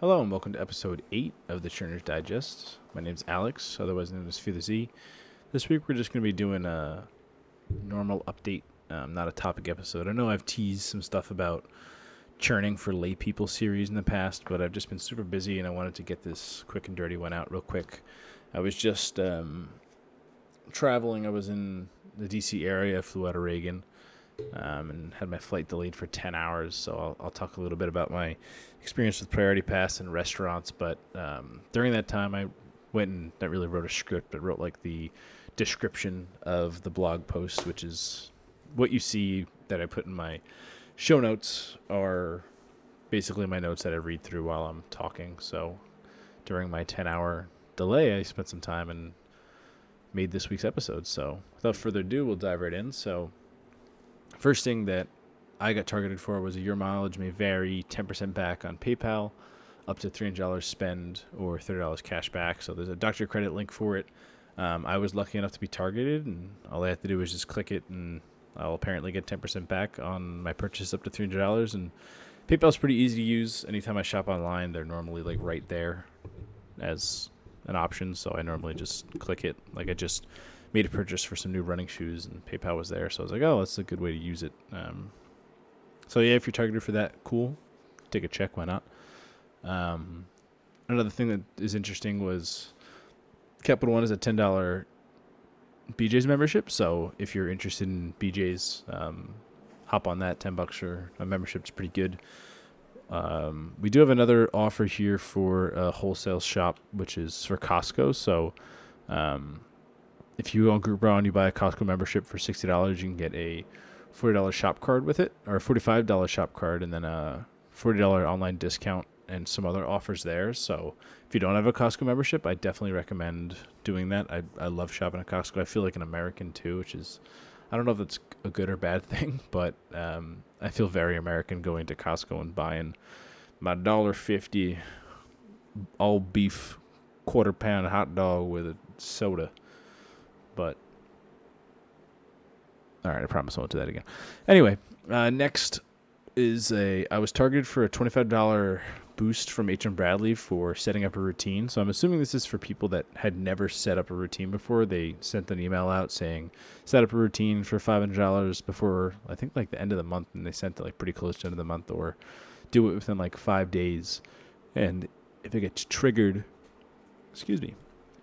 Hello and welcome to episode 8 of the Churners Digest. My name's Alex, otherwise known as Fear the Z. This week we're just going to be doing a normal update, um, not a topic episode. I know I've teased some stuff about churning for lay people series in the past, but I've just been super busy and I wanted to get this quick and dirty one out real quick. I was just um, traveling, I was in the DC area, flew out of Reagan um, and had my flight delayed for 10 hours. So I'll, I'll, talk a little bit about my experience with Priority Pass and restaurants. But um, during that time, I went and not really wrote a script, but wrote like the description of the blog post, which is what you see that I put in my show notes are basically my notes that I read through while I'm talking. So during my 10 hour delay, I spent some time and made this week's episode. So without further ado, we'll dive right in. So First thing that I got targeted for was your mileage may vary 10% back on PayPal, up to $300 spend or $30 cash back. So there's a doctor credit link for it. Um, I was lucky enough to be targeted, and all I have to do is just click it, and I'll apparently get 10% back on my purchase up to $300. And PayPal's pretty easy to use. Anytime I shop online, they're normally like right there as an option. So I normally just click it. Like I just made a purchase for some new running shoes, and PayPal was there. So I was like, oh, that's a good way to use it. Um, so yeah, if you're targeted for that, cool. Take a check. Why not? Um, another thing that is interesting was Capital One is a ten dollar BJ's membership. So if you're interested in BJ's, um, hop on that. Ten bucks for a membership is pretty good. Um, we do have another offer here for a wholesale shop, which is for Costco. So um, if you on Groupon, you buy a Costco membership for sixty dollars, you can get a forty dollars shop card with it, or a forty five dollars shop card, and then a forty dollar online discount and some other offers there. So if you don't have a Costco membership, I definitely recommend doing that. I I love shopping at Costco. I feel like an American too, which is I don't know if that's a good or bad thing, but um, I feel very American going to Costco and buying my dollar fifty all beef quarter pound hot dog with a soda. But all right, I promise I won't do that again. Anyway, uh, next is a I was targeted for a twenty five dollar boost from H M Bradley for setting up a routine. So I'm assuming this is for people that had never set up a routine before. They sent an email out saying set up a routine for five hundred dollars before I think like the end of the month, and they sent it like pretty close to the end of the month, or do it within like five days. And if it gets triggered, excuse me,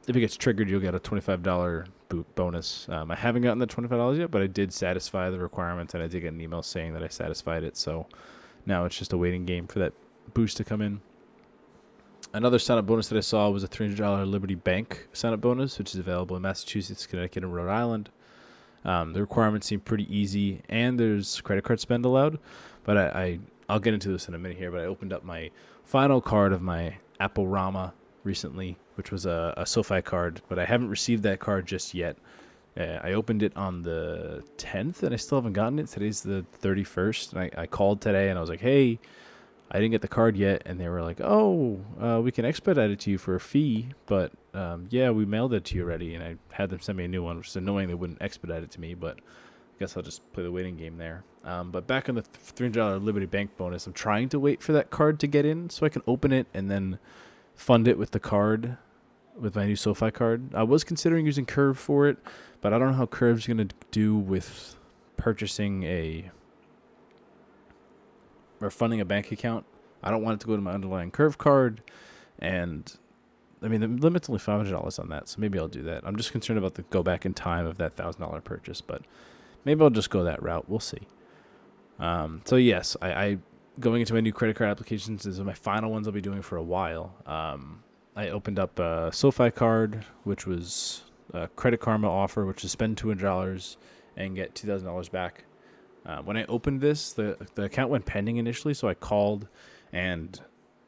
if it gets triggered, you'll get a twenty-five dollar boot bonus. Um, I haven't gotten the twenty-five dollars yet, but I did satisfy the requirements, and I did get an email saying that I satisfied it. So now it's just a waiting game for that boost to come in. Another sign-up bonus that I saw was a three hundred dollar Liberty Bank sign-up bonus, which is available in Massachusetts, Connecticut, and Rhode Island. Um, the requirements seem pretty easy, and there's credit card spend allowed. But I, I I'll get into this in a minute here. But I opened up my final card of my app-o-rama recently, which was a, a SoFi card, but I haven't received that card just yet. Uh, I opened it on the 10th and I still haven't gotten it. Today's the 31st. And I, I called today and I was like, hey, I didn't get the card yet. And they were like, oh, uh, we can expedite it to you for a fee. But um, yeah, we mailed it to you already. And I had them send me a new one, which is annoying. They wouldn't expedite it to me. But I guess I'll just play the waiting game there. Um, but back on the $300 Liberty Bank bonus, I'm trying to wait for that card to get in so I can open it and then fund it with the card, with my new SoFi card. I was considering using Curve for it, but I don't know how Curve's going to do with purchasing a or funding a bank account. I don't want it to go to my underlying Curve card, and I mean the limit's only five hundred dollars on that, so maybe I'll do that. I'm just concerned about the go back in time of that thousand dollar purchase, but maybe I'll just go that route. We'll see. Um, so yes, I, I going into my new credit card applications. Are my final ones I'll be doing for a while. Um, I opened up a SoFi card, which was a Credit Karma offer, which is spend two hundred dollars and get two thousand dollars back. Uh, when I opened this, the the account went pending initially, so I called, and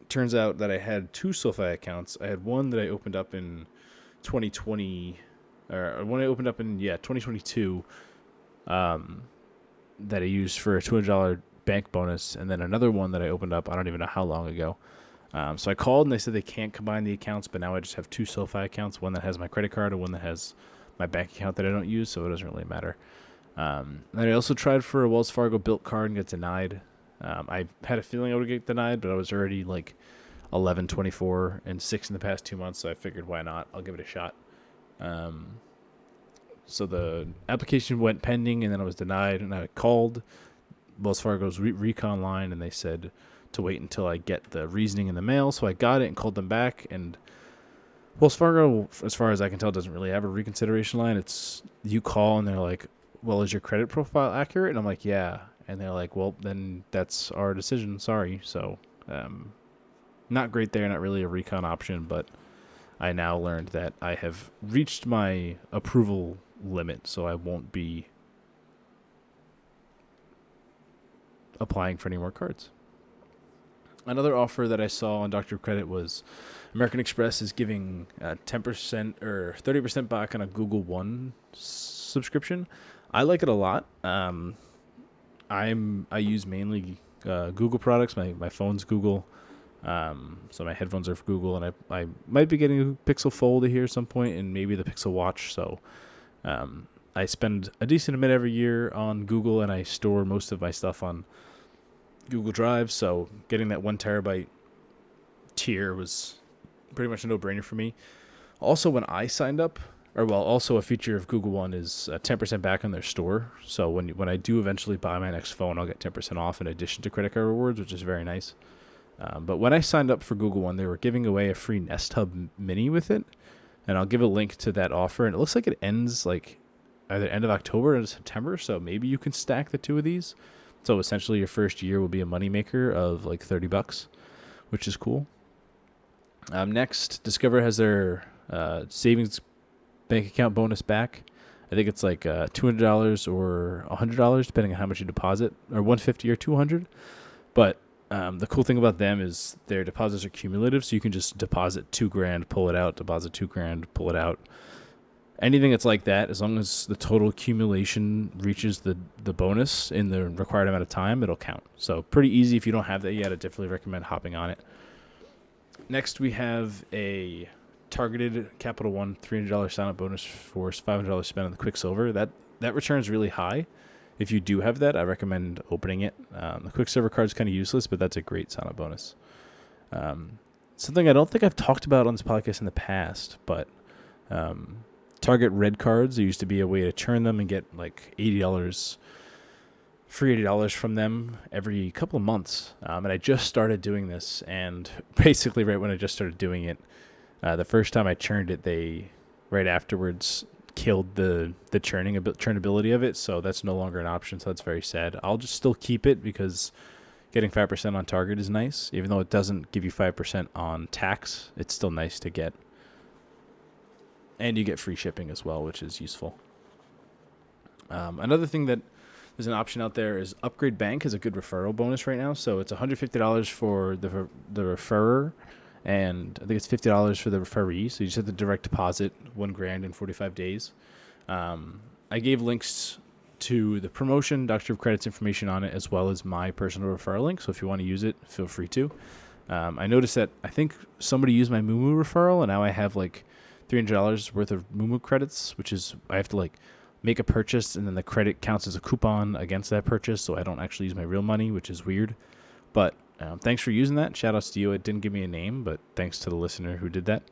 turns out that I had two SoFi accounts. I had one that I opened up in 2020, or when I opened up in yeah 2022, um, that I used for a two hundred dollar bank bonus, and then another one that I opened up. I don't even know how long ago. Um, so I called and they said they can't combine the accounts, but now I just have two SoFi accounts: one that has my credit card and one that has my bank account that I don't use. So it doesn't really matter. Um, and I also tried for a Wells Fargo Bilt card and got denied. Um, I had a feeling I would get denied, but I was already like 11, 24, and six in the past two months. So I figured, why not? I'll give it a shot. Um, so the application went pending, and then I was denied, and I called Wells Fargo's re- recon line, and they said to wait until I get the reasoning in the mail. So I got it and called them back, and Wells Fargo, as far as I can tell, doesn't really have a reconsideration line. It's you call and they're like, "Well, is your credit profile accurate?" And I'm like, "Yeah," and they're like, "Well, then that's our decision. Sorry." So, um, not great there. Not really a recon option, but I now learned that I have reached my approval limit, so I won't be applying for any more cards. Another offer that I saw on Doctor Credit was American Express is giving uh, 10% or 30% back on a Google One subscription. I like it a lot. Um, I'm I use mainly uh, Google products. My my phone's Google, um, so my headphones are Google, and I I might be getting a Pixel Fold here at some point, and maybe the Pixel Watch. So, um, I spend a decent amount every year on Google, and I store most of my stuff on Google Drive. So, getting that one terabyte tier was pretty much a no brainer for me. Also, when I signed up, or well, also a feature of Google One is uh, 10% back on their store. So when when I do eventually buy my next phone, I'll get 10% off in addition to credit card rewards, which is very nice. Um, but when I signed up for Google One, they were giving away a free Nest Hub Mini with it, and I'll give a link to that offer. And it looks like it ends like either end of October or September, so maybe you can stack the two of these. So essentially, your first year will be a moneymaker of like 30 bucks, which is cool. Um, next, Discover has their uh, savings bank account bonus back. I think it's like uh, two hundred dollars or hundred dollars, depending on how much you deposit, or one fifty or two hundred. But um, the cool thing about them is their deposits are cumulative, so you can just deposit two grand, pull it out, deposit two grand, pull it out. Anything that's like that, as long as the total accumulation reaches the the bonus in the required amount of time, it'll count. So pretty easy. If you don't have that yet, I definitely recommend hopping on it. Next, we have a targeted Capital One $300 sign up bonus for $500 spent on the Quicksilver. That that returns really high. If you do have that, I recommend opening it. Um, the Quicksilver card is kind of useless, but that's a great sign up bonus. Um, something I don't think I've talked about on this podcast in the past, but um, Target red cards. There used to be a way to churn them and get like eighty dollars, free eighty dollars from them every couple of months. Um, and I just started doing this, and basically right when I just started doing it, uh, the first time I churned it, they right afterwards killed the the churning churnability of it, so that's no longer an option. So that's very sad. I'll just still keep it because getting five percent on target is nice, even though it doesn't give you five percent on tax. It's still nice to get, and you get free shipping as well, which is useful. Um, another thing that there's an option out there is Upgrade Bank has a good referral bonus right now, so it's $150 for the the referrer and I think it's fifty dollars for the referee. So you just have to direct deposit one grand in forty five days. Um, I gave links to the promotion, Doctor of Credit's information on it, as well as my personal referral link. So if you want to use it, feel free to. Um, I noticed that I think somebody used my Moomoo referral, and now I have like three hundred dollars worth of Moomoo credits, which is I have to like make a purchase, and then the credit counts as a coupon against that purchase, so I don't actually use my real money, which is weird. But um, thanks for using that. Shout outs to you. It didn't give me a name, but thanks to the listener who did that.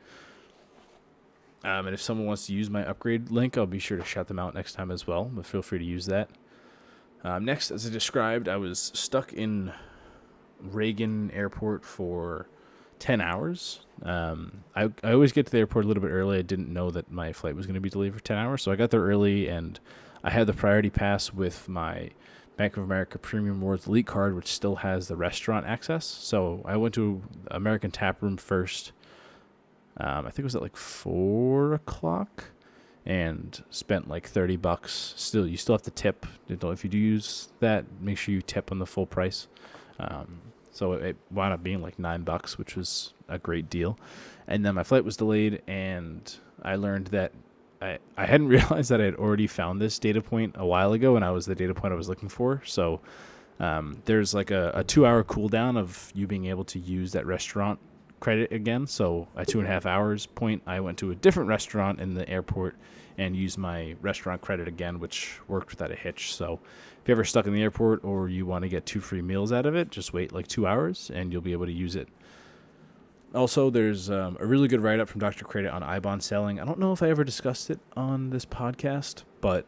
Um, and if someone wants to use my upgrade link, I'll be sure to shout them out next time as well. But feel free to use that. Um, next, as I described, I was stuck in Reagan Airport for 10 hours. Um, I, I always get to the airport a little bit early. I didn't know that my flight was going to be delayed for 10 hours. So I got there early and I had the priority pass with my Bank of America Premium Rewards Elite card, which still has the restaurant access. So I went to American Tap Room first. Um, I think it was at like four o'clock, and spent like thirty bucks. Still, you still have to tip. If you do use that, make sure you tip on the full price. Um, so it wound up being like nine bucks, which was a great deal. And then my flight was delayed, and I learned that I, I hadn't realized that I had already found this data point a while ago, and I was the data point I was looking for. So um, there's like a, a two hour cooldown of you being able to use that restaurant credit again. So at two and a half hours point, I went to a different restaurant in the airport and use my restaurant credit again, which worked without a hitch. So if you're ever stuck in the airport or you want to get two free meals out of it, just wait like two hours and you'll be able to use it Also, there's um, a really good write up from Dr. Credit on iBond selling. I don't know if I ever discussed it on this podcast, but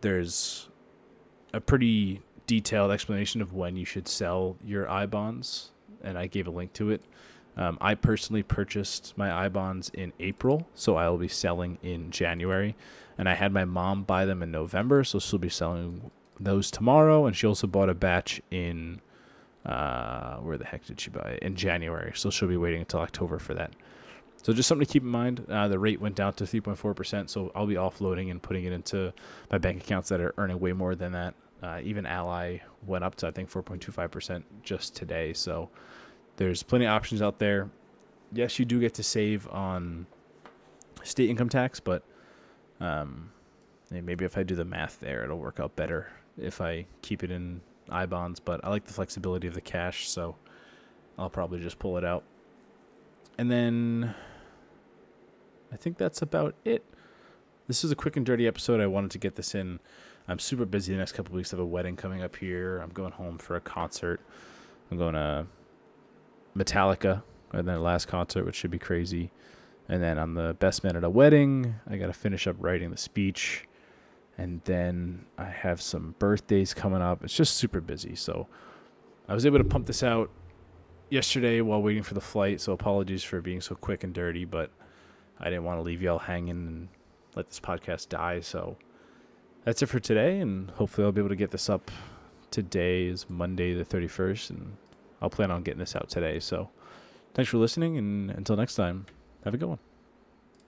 there's a pretty detailed explanation of when you should sell your I bonds, and I gave a link to it. Um, I personally purchased my I bonds in April, so I will be selling in January. And I had my mom buy them in November, so she'll be selling those tomorrow. And she also bought a batch in uh, where the heck did she buy it? In January, so she'll be waiting until October for that. So just something to keep in mind. Uh, the rate went down to 3.4%, so I'll be offloading and putting it into my bank accounts that are earning way more than that. Uh, even Ally went up to I think 4.25% just today. So there's plenty of options out there. Yes, you do get to save on state income tax, but um, maybe if I do the math there, it'll work out better if I keep it in I bonds. But I like the flexibility of the cash, so I'll probably just pull it out. And then I think that's about it. This is a quick and dirty episode. I wanted to get this in. I'm super busy the next couple weeks. I have a wedding coming up here. I'm going home for a concert. I'm going to Metallica and then last concert, which should be crazy. And then on the best man at a wedding, I got to finish up writing the speech. And then I have some birthdays coming up. It's just super busy. So I was able to pump this out yesterday while waiting for the flight. So apologies for being so quick and dirty, but I didn't want to leave y'all hanging and let this podcast die. So that's it for today. And hopefully I'll be able to get this up. Today is Monday the 31st. And I'll plan on getting this out today. So thanks for listening, and until next time, have a good one.